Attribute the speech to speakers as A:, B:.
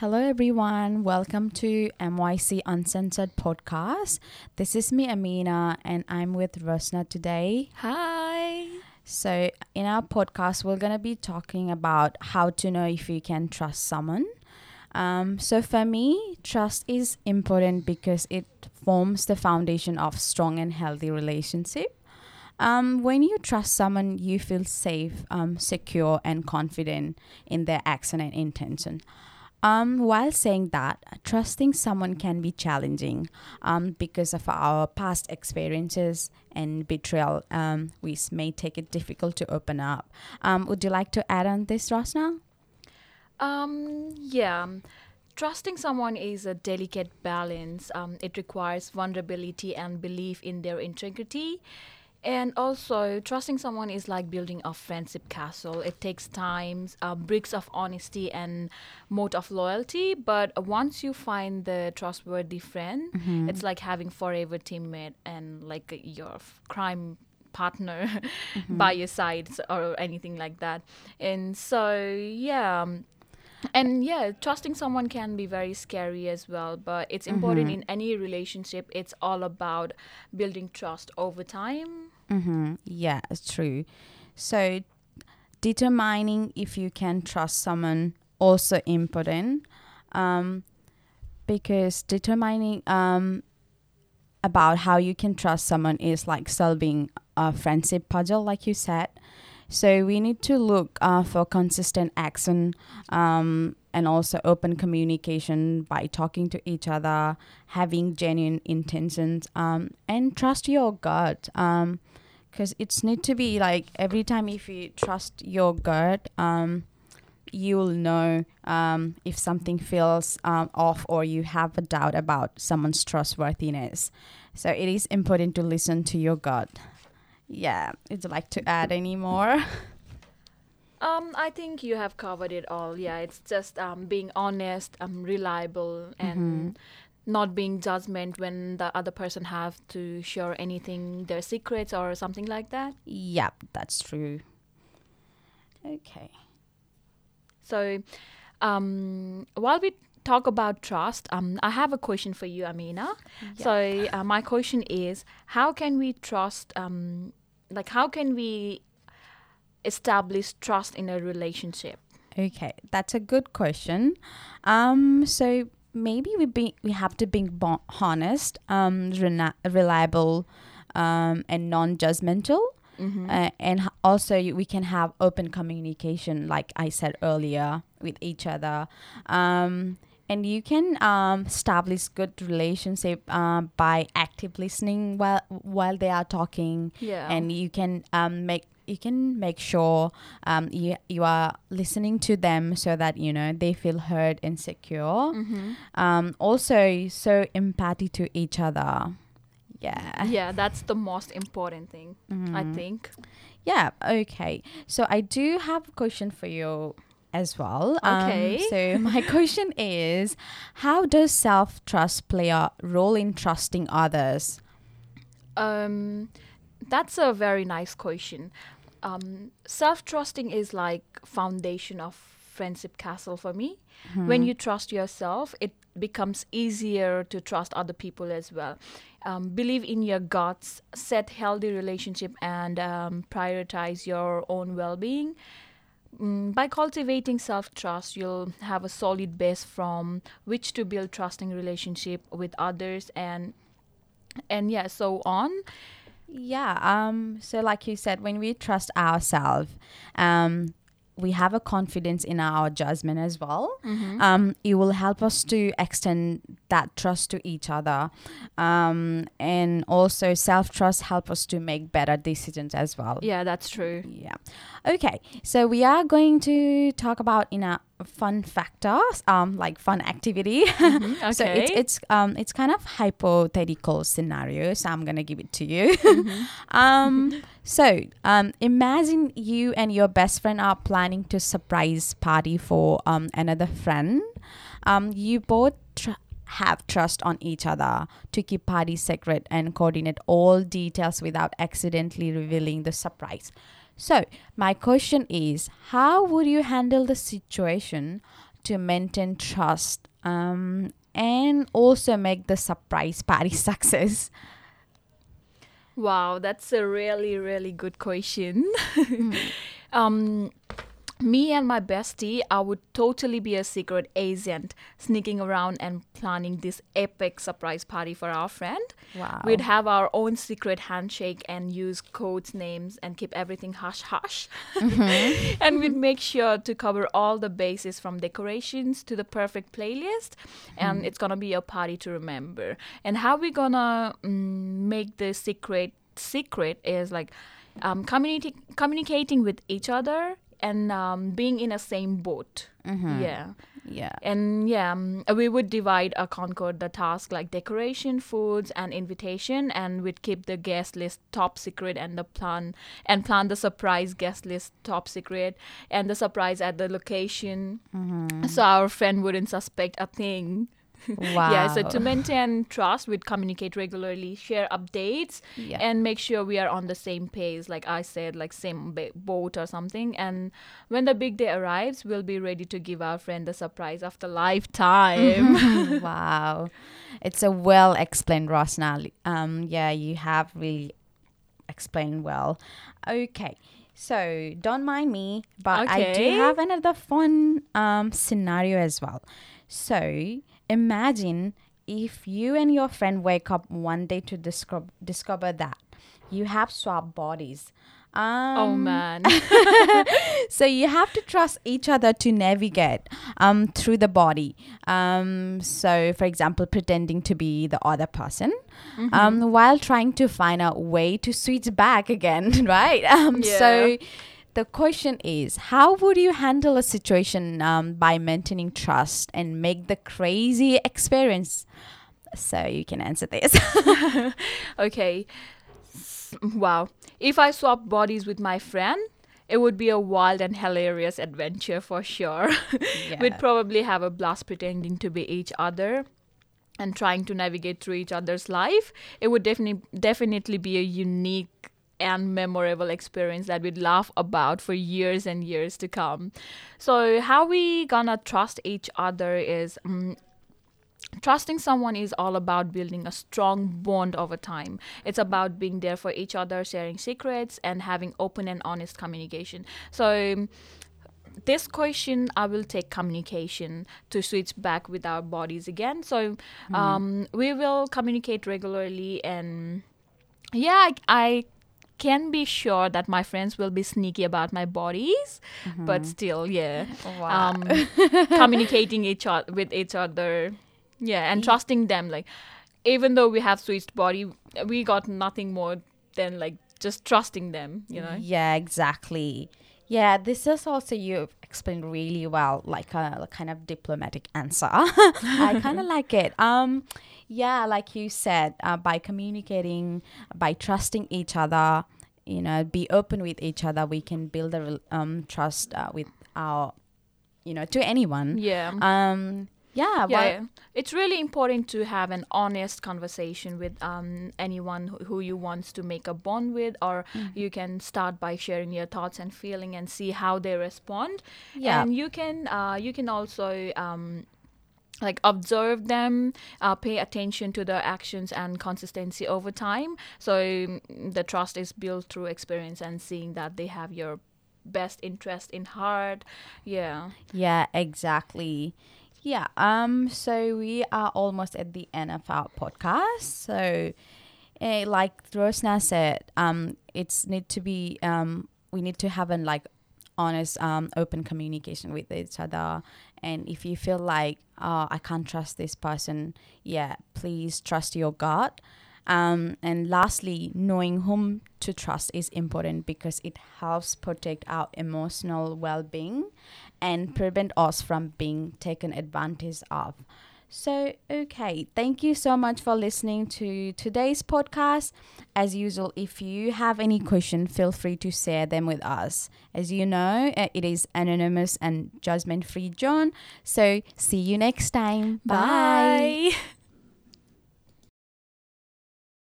A: Hello, everyone. Welcome to MYC Uncensored Podcast. This is me, Amina, and I'm with Rosna today.
B: Hi.
A: So, in our podcast, we're going to be talking about how to know if you can trust someone. Um, so, for me, trust is important because it forms the foundation of strong and healthy relationship. Um, when you trust someone, you feel safe, um, secure, and confident in their action and intention. Um, while saying that, trusting someone can be challenging um, because of our past experiences and betrayal. Um, we may take it difficult to open up. Um, would you like to add on this, Rosna?
B: Um, yeah. Trusting someone is a delicate balance. Um, it requires vulnerability and belief in their integrity. And also, trusting someone is like building a friendship castle. It takes time, uh, bricks of honesty, and moat of loyalty. But once you find the trustworthy friend,
A: Mm-hmm.
B: it's like having forever teammate and like your f- crime partner
A: Mm-hmm.
B: by your side or anything like that. And so, yeah. um, and yeah, trusting someone can be very scary as well, but it's important in any relationship. It's all about building trust over time.
A: Mm-hmm. Yeah, it's true. So, determining if you can trust someone also important, um, because determining um, about how you can trust someone is like solving a friendship puzzle, like you said. So we need to look uh, for consistent action um, and also open communication by talking to each other, having genuine intentions, um, and trust your gut. Um, because it's need to be like every time if you trust your gut, um, you'll know um, if something feels um, off or you have a doubt about someone's trustworthiness. So it is important to listen to your gut. Yeah, would you like to add any more?
B: Um, I think you have covered it all. Yeah, it's just um, being honest, um, reliable, and not being judgment when the other person have to share anything, their secrets or something like that.
A: Yep, that's true. Okay.
B: So, um, while we talk about trust, um, I have a question for you, Amina. So, uh, my question is, how can we trust? Um, like, how can we establish trust in a relationship?
A: Okay, that's a good question. Um, so maybe we be we have to be honest, um, rena- reliable, um, and non-judgmental. Uh, and h- also we can have open communication like i said earlier with each other um, and you can um, establish good relationship um, by active listening while while they are talking
B: Yeah.
A: and you can um, make you can make sure um, you, you are listening to them so that you know they feel heard and secure
B: Mm-hmm.
A: um, also so empathy to each other yeah
B: yeah, that's the most important thing, I think.
A: Yeah, okay. So I do have a question for you as well. Um,
B: Okay.
A: so my question is how does self-trust play a role in trusting others?
B: Um, that's a very nice question. Um, self-trusting is like foundation of friendship castle for me. When you trust yourself, it becomes easier to trust other people as well. Um, believe in your guts, set healthy relationship, and um, prioritize your own well-being. Mm, by cultivating self-trust, you'll have a solid base from which to build trusting relationship with others and and yeah, so on.
A: Yeah, um so like you said when we trust ourselves, um we have a confidence in our judgment as well. Um, it will help us to extend that trust to each other, um, and also self trust help us to make better decisions as well.
B: Yeah, that's true.
A: Yeah. Okay. So we are going to talk about in a fun factor, um, like fun activity.
B: Mm-hmm.
A: so it's it's um it's kind of hypothetical scenario. So I'm gonna give it to you.
B: Mm-hmm.
A: um. So um, imagine you and your best friend are planning to surprise party for um another friend. Um, you both. Tr- have trust on each other to keep party secret and coordinate all details without accidentally revealing the surprise. So, my question is how would you handle the situation to maintain trust um, and also make the surprise party success?
B: Wow, that's a really, really good question. um, me and my bestie, I would totally be a secret agent, sneaking around and planning this epic surprise party for our friend.
A: Wow.
B: We'd have our own secret handshake and use codes, names, and keep everything hush hush. and we'd make sure to cover all the bases from decorations to the perfect playlist. And it's gonna be a party to remember. And how we gonna mm, make the secret secret is like um, communi- communicating with each other and um, being in a same boat. Yeah.
A: yeah.
B: And yeah, um, we would divide or concord the task like decoration, foods, and invitation, and we'd keep the guest list top secret and the plan and plan the surprise guest list top secret and the surprise at the location, so our friend wouldn't suspect a thing.
A: Wow.
B: Yeah, so to maintain trust, we'd communicate regularly, share updates,
A: Yeah.
B: and make sure we are on the same page. Like I said, like same boat or something. And when the big day arrives, we'll be ready to give our friend the surprise of the lifetime.
A: wow. It's a well explained, Rosna. Um, yeah, you have really explained well. Okay. So don't mind me, but I do have another fun um, scenario as well. So imagine if you and your friend wake up one day to discover discover that you have swapped bodies. Um,
B: oh man.
A: so you have to trust each other to navigate um, through the body. Um, so, for example, pretending to be the other person
B: Mm-hmm.
A: um, while trying to find a way to switch back again, right? Um, So the question is, how would you handle a situation um, by maintaining trust and make the crazy experience? So you can answer this.
B: okay. Wow. If I swap bodies with my friend, it would be a wild and hilarious adventure for sure. We'd probably have a blast pretending to be each other and trying to navigate through each other's life. It would definitely definitely be a unique and memorable experience that we'd laugh about for years and years to come. So how we gonna trust each other is mm, trusting someone is all about building a strong bond over time. It's about being there for each other sharing secrets and having open and honest communication. So um, this question i will take communication to switch back with our bodies again. So um, we will communicate regularly and yeah I, I can be sure that my friends will be sneaky about my bodies but still yeah
A: Wow.
B: um, communicating each other with each other yeah and trusting them like even though we have switched body we got nothing more than like just trusting them you know
A: Yeah, exactly. Yeah, this is also you explained really well, like a kind of diplomatic answer. I kind of like it. Um, yeah, like you said, uh, by communicating, by trusting each other, you know, be open with each other, we can build a um trust uh, with our, you know, to anyone.
B: yeah
A: Um, yeah,
B: yeah,
A: well,
B: yeah. it's really important to have an honest conversation with um, anyone who, who you want to make a bond with or you can start by sharing your thoughts and feeling and see how they respond
A: Yeah.
B: and you can uh, you can also um, like observe them uh, pay attention to their actions and consistency over time so mm, the trust is built through experience and seeing that they have your best interest in heart yeah
A: Yeah, exactly. Yeah. Um. So we are almost at the end of our podcast. So, eh, like Rosna said, um, it's need to be um, we need to have an like honest, um, open communication with each other. And if you feel like, oh, I can't trust this person, yeah, please trust your gut. Um, and lastly, knowing whom to trust is important because it helps protect our emotional well being and prevent us from being taken advantage of. So, okay, thank you so much for listening to today's podcast. As usual, if you have any question, feel free to share them with us. As you know, uh, it is anonymous and judgment free, John. So, see you next time. Bye.
B: Bye.